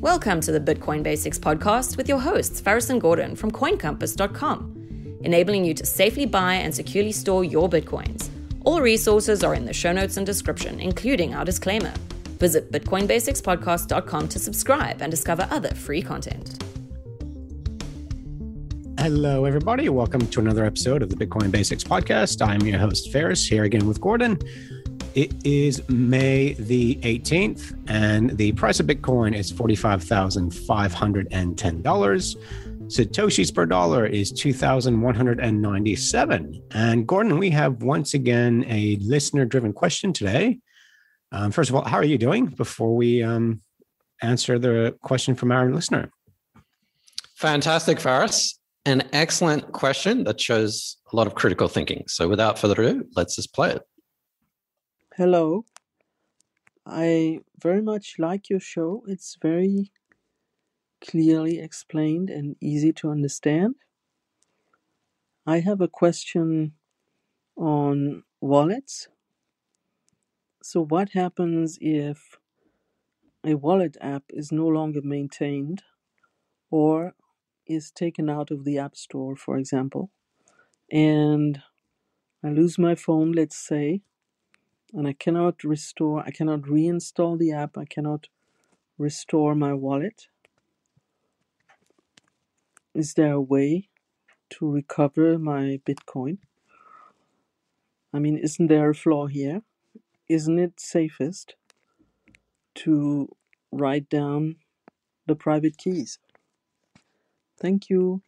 Welcome to the Bitcoin Basics podcast with your hosts, Faris and Gordon from CoinCompass.com, enabling you to safely buy and securely store your Bitcoins. All resources are in the show notes and description, including our disclaimer. Visit BitcoinBasicsPodcast.com to subscribe and discover other free content. Hello, everybody. Welcome to another episode of the Bitcoin Basics Podcast. I'm your host, Faris, here again with Gordon. It is May the 18th, and the price of Bitcoin is $45,510. Satoshis per dollar is 2,197. And Gordon, we have once again a listener driven question today. Um, first of all, how are you doing before we um, answer the question from our listener? Fantastic, Faris an excellent question that shows a lot of critical thinking. So without further ado, let's just play it. Hello. I very much like your show. It's very clearly explained and easy to understand. I have a question on wallets. So, what happens if a wallet app is no longer maintained or is taken out of the App Store, for example, and I lose my phone, let's say, and I cannot restore, I cannot reinstall the app, I cannot restore my wallet. Is there a way to recover my Bitcoin? I mean, isn't there a flaw here? Isn't it safest to write down the private keys? Thank you.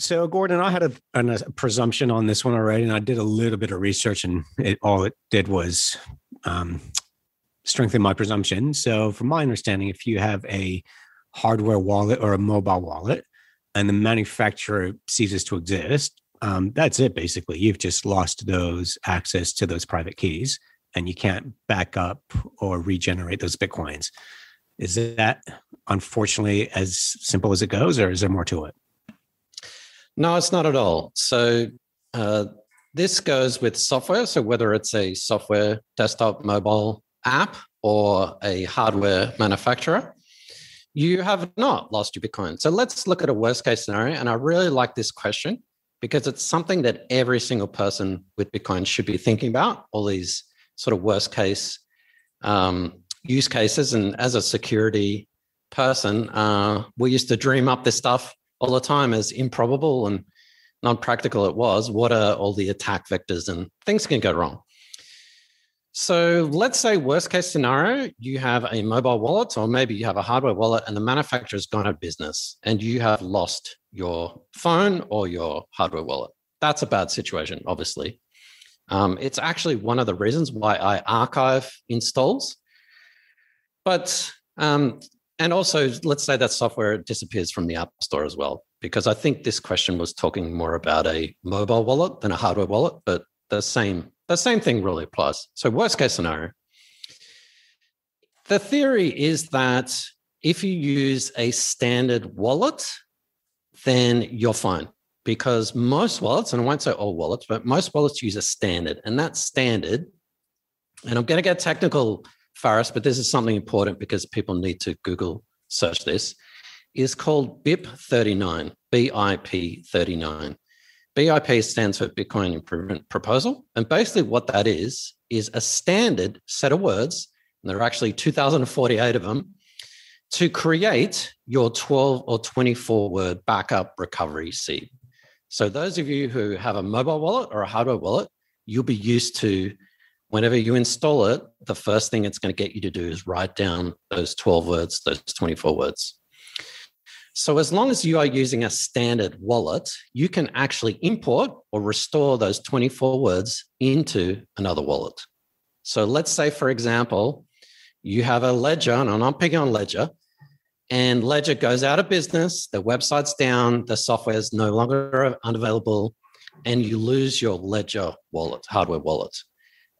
So, Gordon, I had a, a, presumption on this one already, and I did a little bit of research, and it, all it did was um, strengthen my presumption. So, from my understanding, if you have a hardware wallet or a mobile wallet, and the manufacturer ceases to exist, um, that's it. Basically, you've just lost those access to those private keys, and you can't back up or regenerate those bitcoins. Is that unfortunately as simple as it goes, or is there more to it? No, it's not at all. So uh, this goes with software. So whether it's a software desktop mobile app or a hardware manufacturer, you have not lost your Bitcoin. So let's look at a worst case scenario. And I really like this question because it's something that every single person with Bitcoin should be thinking about. All these sort of worst case um, use cases. And as a security person, uh, we used to dream up this stuff all the time as improbable and non practical it was. What are all the attack vectors and things can go wrong? So let's say worst case scenario, you have a mobile wallet, or maybe you have a hardware wallet, and the manufacturer's gone out of business, and you have lost your phone or your hardware wallet. That's a bad situation, obviously. Um, it's actually one of the reasons why I archive installs but um, and also, let's say that software disappears from the App Store as well, because I think this question was talking more about a mobile wallet than a hardware wallet, but the same the same thing really applies. So, worst case scenario, the theory is that if you use a standard wallet, then you're fine because most wallets, and I won't say all wallets, but most wallets use a standard, and that standard, and I'm going to get technical Faris, but this is something important because people need to Google search this, is called BIP 39, BIP 39. BIP stands for Bitcoin Improvement Proposal. And basically, what that is, is a standard set of words, and there are actually 2,048 of them, to create your 12 or 24 word backup recovery seed. So, those of you who have a mobile wallet or a hardware wallet, you'll be used to whenever you install it, the first thing it's going to get you to do is write down those 12 words, those 24 words. So, as long as you are using a standard wallet, you can actually import or restore those 24 words into another wallet. So, let's say, for example, you have a ledger, and I'm picking on Ledger, and Ledger goes out of business, the website's down, the software is no longer unavailable, and you lose your Ledger wallet, hardware wallet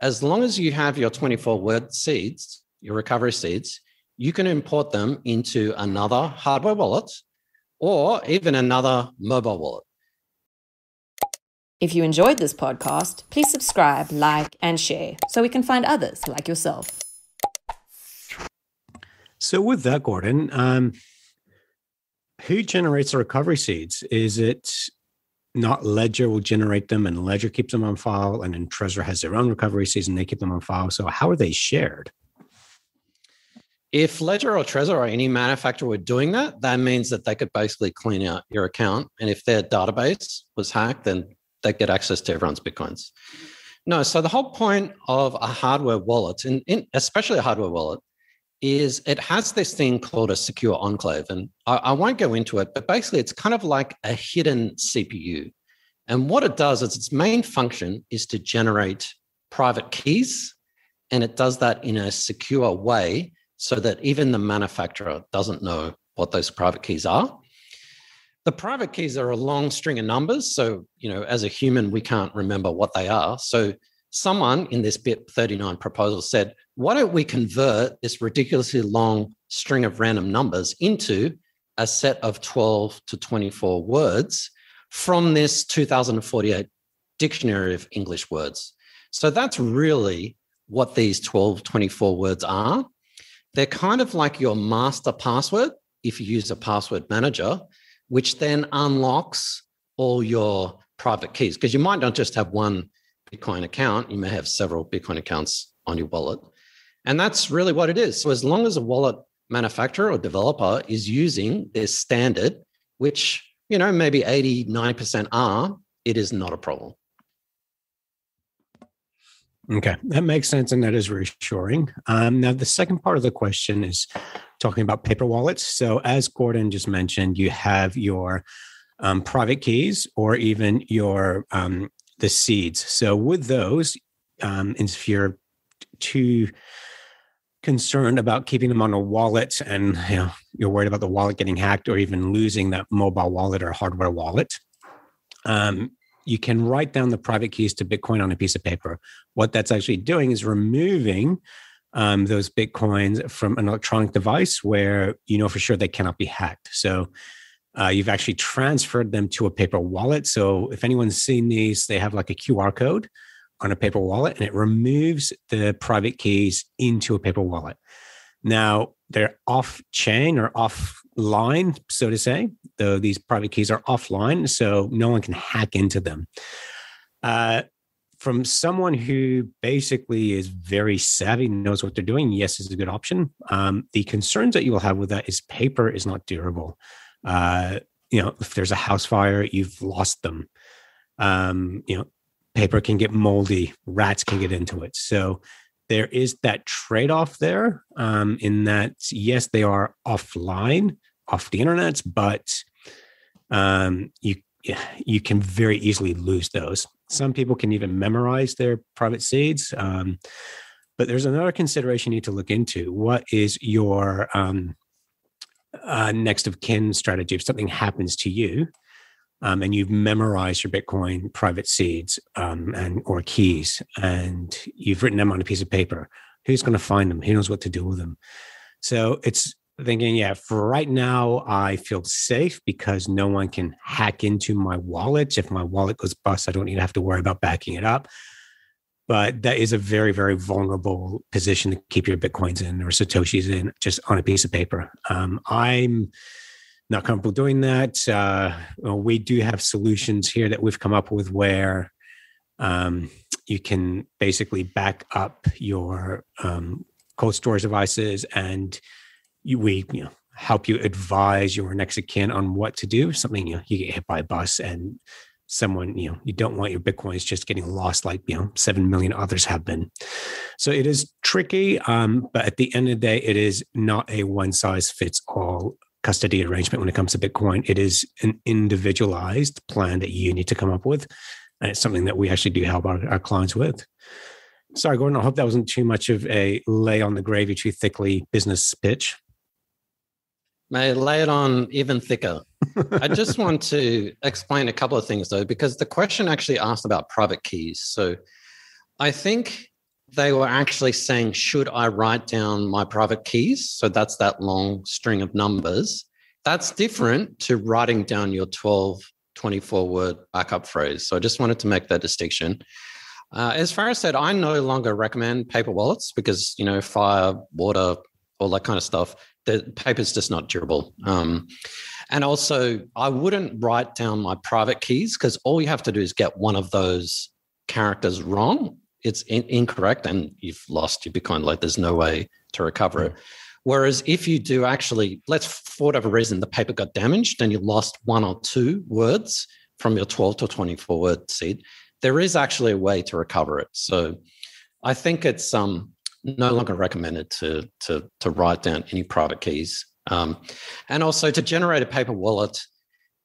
as long as you have your 24 word seeds, your recovery seeds, you can import them into another hardware wallet or even another mobile wallet. If you enjoyed this podcast, please subscribe, like, and share so we can find others like yourself. So with that, Gordon, um, who generates the recovery seeds? Is it not Ledger will generate them and Ledger keeps them on file, and then Trezor has their own recovery seeds and they keep them on file. So how are they shared? If Ledger or Trezor or any manufacturer were doing that, that means that they could basically clean out your account. And if their database was hacked, then they get access to everyone's bitcoins. No, so the whole point of a hardware wallet, and especially a hardware wallet, is it has this thing called a secure enclave. And I, I, won't go into it, but basically it's kind of like a hidden CPU. And what it does is its main function is to generate private keys. And it does that in a secure way so that even the manufacturer doesn't know what those private keys are. The private keys are a long string of numbers. So, you know, as a human, we can't remember what they are. So someone in this BIP 39 proposal said, why don't we convert this ridiculously long string of random numbers into a set of 12 to 24 words from this 2048 dictionary of English words? So that's really what these 12, 24 words are. They're kind of like your master password if you use a password manager, which then unlocks all your private keys because you might not just have one Bitcoin account, you may have several Bitcoin accounts on your wallet. And that's really what it is. So as long as a wallet manufacturer or developer is using their standard, which, you know, maybe 80, 90% are, it is not a problem. Okay, that makes sense and that is reassuring. Um, now, the second part of the question is talking about paper wallets. So, as Gordon just mentioned, you have your um, private keys or even your um, the seeds. So with those, um, if you're too concerned about keeping them on a wallet and you know, you're worried about the wallet getting hacked or even losing that mobile wallet or hardware wallet, um, you can write down the private keys to Bitcoin on a piece of paper. What that's actually doing is removing um, those Bitcoins from an electronic device where you know for sure they cannot be hacked. So uh, you've actually transferred them to a paper wallet. So if anyone's seen these, they have like a QR code on a paper wallet and it removes the private keys into a paper wallet. Now they're off chain or offline, so to say, though these private keys are offline, so no one can hack into them. Uh, from someone who basically is very savvy, knows what they're doing, yes, is a good option. Um, the concerns that you will have with that is paper is not durable. Uh, you know, if there's a house fire, you've lost them. Um, you know, paper can get moldy, rats can get into it. So there is that trade off there um, in that, yes, they are offline, off the internet, but um, you you can very easily lose those. Some people can even memorize their private seeds. Um, but there's another consideration you need to look into. What is your um, uh, next of kin strategy. If something happens to you, um, and you've memorized your Bitcoin private seeds um, and or keys, and you've written them on a piece of paper, who's going to find them? Who knows what to do with them? So it's thinking, yeah, for right now, I feel safe because no one can hack into my wallet. If my wallet goes bust, I don't need to have to worry about backing it up but that is a very very vulnerable position to keep your bitcoins in or satoshis in just on a piece of paper. Um, i'm not comfortable doing that. Uh, we do have solutions here that we've come up with where um, you can basically back up your um, cold storage devices and you, we you know help you advise your next of kin on what to do. Something you know you get hit by a bus and someone you know you don't want your bitcoins just getting lost like you know 7 million others have been. So it is tricky um, but at the end of the day it is not a one size fits all custody arrangement when it comes to bitcoin. It is an individualized plan that you need to come up with and it's something that we actually do help our, our clients with. Sorry gordon i hope that wasn't too much of a lay on the gravy too thickly business pitch may I lay it on even thicker I just want to explain a couple of things though, because the question actually asked about private keys. So I think they were actually saying, should I write down my private keys? So that's that long string of numbers. That's different to writing down your 12, 24 word backup phrase. So I just wanted to make that distinction. Uh, as Faris said, I no longer recommend paper wallets because, you know, fire, water, all that kind of stuff the paper's just not durable. Um, and also, I wouldn't write down my private keys because all you have to do is get one of those characters wrong. It's in- incorrect, and you've lost your Bitcoin. Like, there's no way to recover it. Whereas if you do actually, let's for whatever reason the paper got damaged and you lost one or two words from your 12 to 24 word seed, there is actually a way to recover it. So I think it's um, no longer recommended to to to write down any private keys. Um, and also to generate a paper wallet,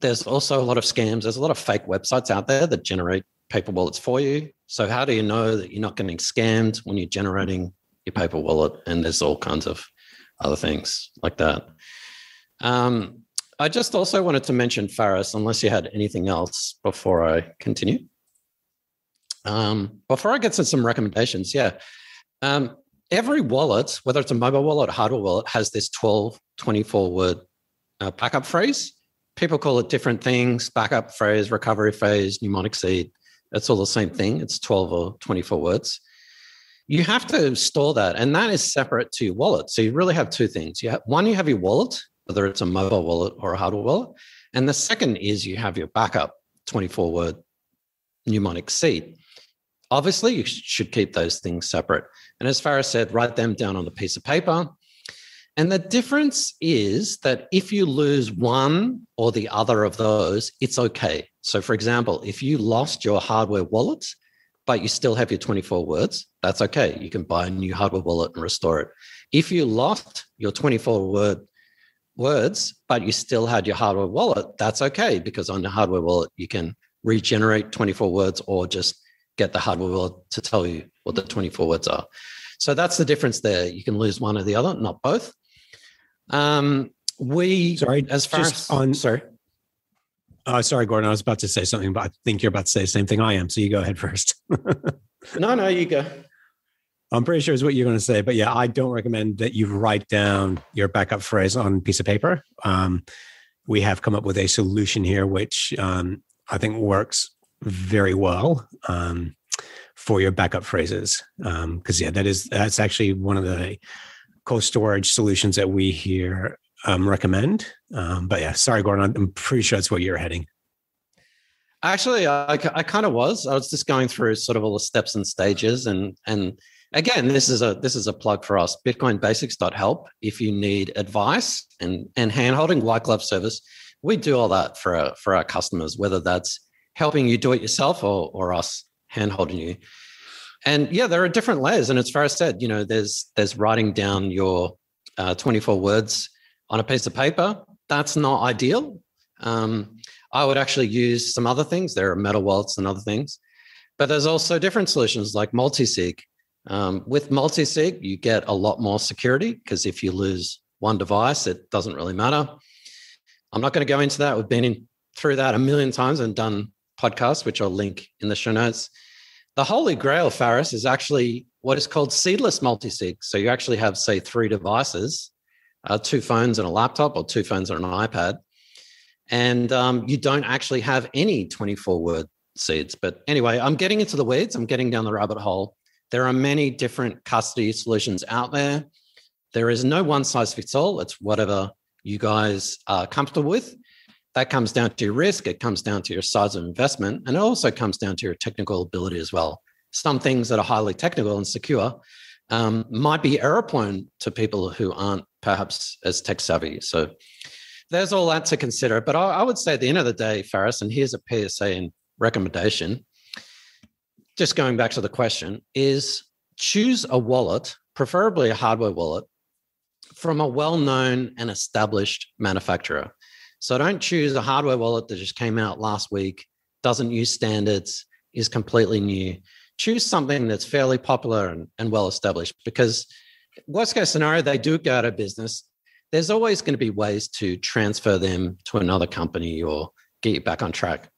there's also a lot of scams. There's a lot of fake websites out there that generate paper wallets for you. So how do you know that you're not getting scammed when you're generating your paper wallet? And there's all kinds of other things like that. Um, I just also wanted to mention Faris, unless you had anything else before I continue. Um, before I get to some recommendations, yeah. Um, every wallet, whether it's a mobile wallet or hardware wallet, has this 12, 24 word uh, backup phrase. People call it different things backup phrase, recovery phrase, mnemonic seed. It's all the same thing. It's 12 or 24 words. You have to store that, and that is separate to your wallet. So you really have two things. You have one, you have your wallet, whether it's a mobile wallet or a hardware wallet. And the second is you have your backup 24 word mnemonic seed. Obviously, you should keep those things separate. And as Faris said, write them down on a piece of paper. And the difference is that if you lose one or the other of those, it's okay. So, for example, if you lost your hardware wallet, but you still have your 24 words, that's okay. You can buy a new hardware wallet and restore it. If you lost your 24 word words, but you still had your hardware wallet, that's okay because on the hardware wallet, you can regenerate 24 words or just get the hardware to tell you what the 24 words are. So that's the difference there. You can lose one or the other, not both. Um, we sorry, as far just as on sorry. Uh, sorry, Gordon. I was about to say something, but I think you're about to say the same thing I am. So you go ahead first. no, no, you go. I'm pretty sure is what you're going to say, but yeah, I don't recommend that you write down your backup phrase on a piece of paper. Um, we have come up with a solution here, which um, I think works very well um, for your backup phrases. Because um, yeah, that is that's actually one of the cold storage solutions that we here um, recommend. Um, but yeah, sorry, Gordon, I'm pretty sure that's where you're heading. Actually, I, I kind of was. I was just going through sort of all the steps and stages, and and again, this is a this is a plug for us. BitcoinBasics.help. If you need advice and and handholding, white glove service, we do all that for our, for our customers. Whether that's helping you do it yourself or or us handholding you. And yeah, there are different layers. And as Faris said, you know, there's there's writing down your uh, 24 words on a piece of paper. That's not ideal. Um, I would actually use some other things. There are metal wallets and other things, but there's also different solutions like multi-sig. Um, with multi-sig, you get a lot more security because if you lose one device, it doesn't really matter. I'm not going to go into that. We've been in, through that a million times and done podcasts, which I'll link in the show notes. The holy grail, Faris, is actually what is called seedless multi-sig. So you actually have, say, three devices, uh, two phones and a laptop, or two phones and an iPad, and um, you don't actually have any 24 word seeds. But anyway, I'm getting into the weeds. I'm getting down the rabbit hole. There are many different custody solutions out there. There is no one size fits all. It's whatever you guys are comfortable with. That comes down to your risk. It comes down to your size of investment. And it also comes down to your technical ability as well. Some things that are highly technical and secure um, might be error prone to people who aren't perhaps as tech savvy. So there's all that to consider. But I, I would say at the end of the day, Faris, and here's a PSA and recommendation, just going back to the question, is choose a wallet, preferably a hardware wallet, from a well known and established manufacturer. So don't choose a hardware wallet that just came out last week, doesn't use standards, is completely new. Choose something that's fairly popular and, and well established because worst case scenario, they do go out of business there's always going to be ways to transfer them to another company or get you back on track.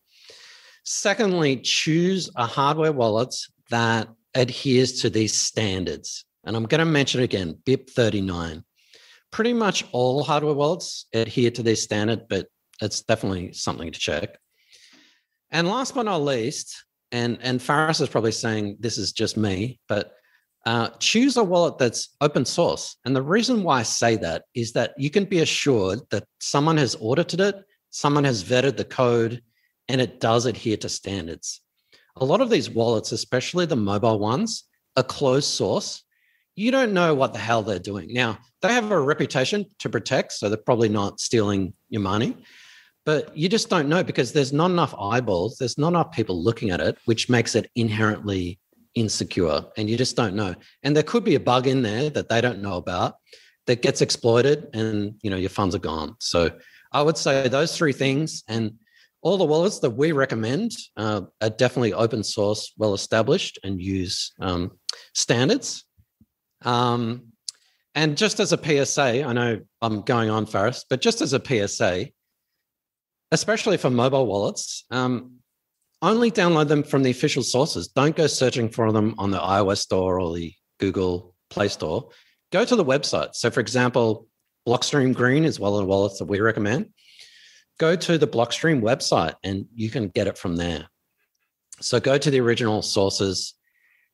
Secondly, choose a hardware wallet that adheres to these standards. And I'm going to mention again BIP 39. Pretty much all hardware wallets adhere to this standard, but it's definitely something to check. And last but not least, and, and Faris is probably saying this is just me, but uh, choose a wallet that's open source. And the reason why I say that is that you can be assured that someone has audited it, someone has vetted the code, and it does adhere to standards. A lot of these wallets, especially the mobile ones, are closed source. You don't know what the hell they're doing. Now, they have a reputation to protect, so they're probably not stealing your money, but you just don't know because there's not enough eyeballs, there's not enough people looking at it, which makes it inherently insecure and you just don't know. And there could be a bug in there that they don't know about that gets exploited and you know your funds are gone. So i would say those three things and all the wallets that we recommend uh, are definitely open source well established and use um, standards um, and just as a psa i know i'm going on Faris but just as a psa especially for mobile wallets um, only download them from the official sources. Don't go searching for them on the iOS store or the Google Play Store. Go to the website. So, for example, Blockstream Green is one of the wallets that we recommend. Go to the Blockstream website and you can get it from there. So, go to the original sources.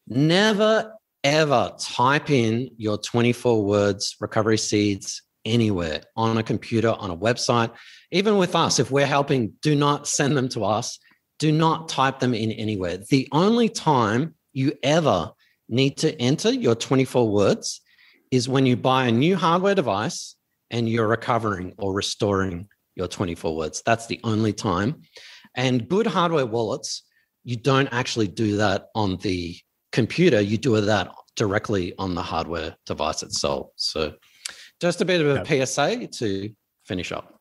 Never, ever type in your 24 words recovery seeds anywhere on a computer, on a website. Even with us, if we're helping, do not send them to us do not type them in anywhere. The only time you ever need to enter your 24 words is when you buy a new hardware device and you're recovering or restoring your 24 words. That's the only time. And good hardware wallets, you don't actually do that on the computer, you do that directly on the hardware device itself. So, just a bit of a yep. PSA to finish up.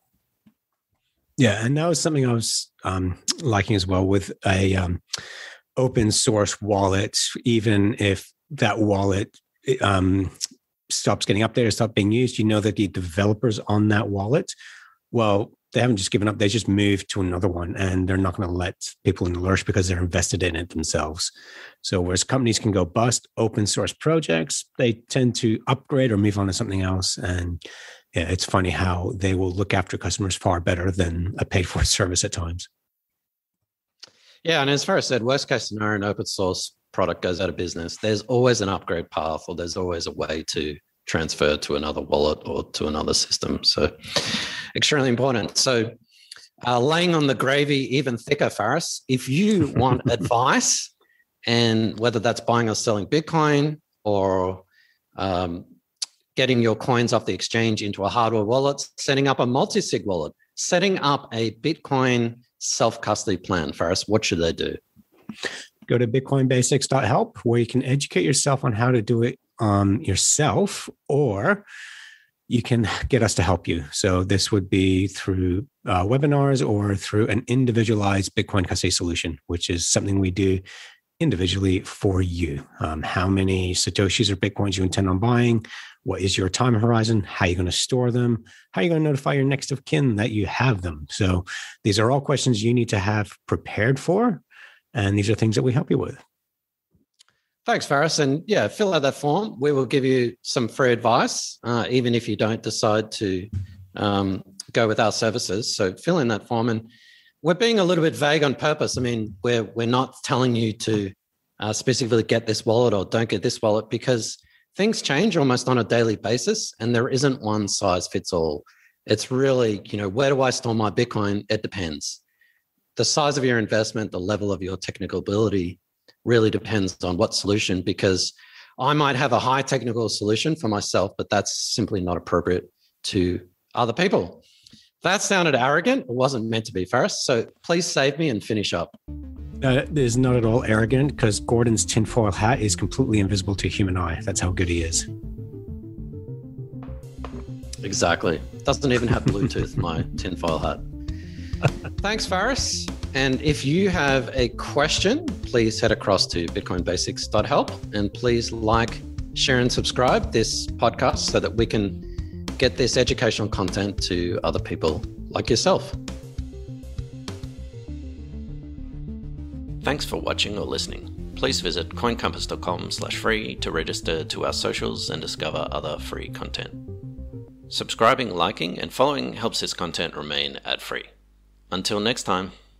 Yeah, and that was something I was um, liking as well with a um, open source wallet. Even if that wallet um, stops getting updated, stops being used, you know that the developers on that wallet, well, they haven't just given up; they just moved to another one, and they're not going to let people in the lurch because they're invested in it themselves. So, whereas companies can go bust, open source projects they tend to upgrade or move on to something else, and yeah, it's funny how they will look after customers far better than a paid for service at times. Yeah, and as Faris said, worst case scenario, an open source product goes out of business. There's always an upgrade path, or there's always a way to transfer to another wallet or to another system. So, extremely important. So, uh, laying on the gravy even thicker, Faris. If you want advice, and whether that's buying or selling Bitcoin or um, getting your coins off the exchange into a hardware wallet, setting up a multi sig wallet, setting up a Bitcoin self custody plan. Faris, what should they do? Go to bitcoinbasics.help where you can educate yourself on how to do it um, yourself, or you can get us to help you. So this would be through uh, webinars or through an individualized Bitcoin custody solution, which is something we do individually for you. Um, how many Satoshis or Bitcoins you intend on buying, what is your time horizon? How are you going to store them? How are you going to notify your next of kin that you have them? So these are all questions you need to have prepared for. And these are things that we help you with. Thanks, Faris. And yeah, fill out that form. We will give you some free advice, uh, even if you don't decide to um, go with our services. So fill in that form. And we're being a little bit vague on purpose. I mean, we're, we're not telling you to uh, specifically get this wallet or don't get this wallet because things change almost on a daily basis and there isn't one size fits all it's really you know where do i store my bitcoin it depends the size of your investment the level of your technical ability really depends on what solution because i might have a high technical solution for myself but that's simply not appropriate to other people that sounded arrogant it wasn't meant to be Faris so please save me and finish up uh, is not at all arrogant because Gordon's tinfoil hat is completely invisible to human eye. That's how good he is. Exactly. Doesn't even have Bluetooth, my tinfoil hat. Thanks, Faris. And if you have a question, please head across to bitcoinbasics.help and please like, share, and subscribe this podcast so that we can get this educational content to other people like yourself. Thanks for watching or listening. Please visit coincompass.com slash free to register to our socials and discover other free content. Subscribing, liking, and following helps this content remain ad free. Until next time.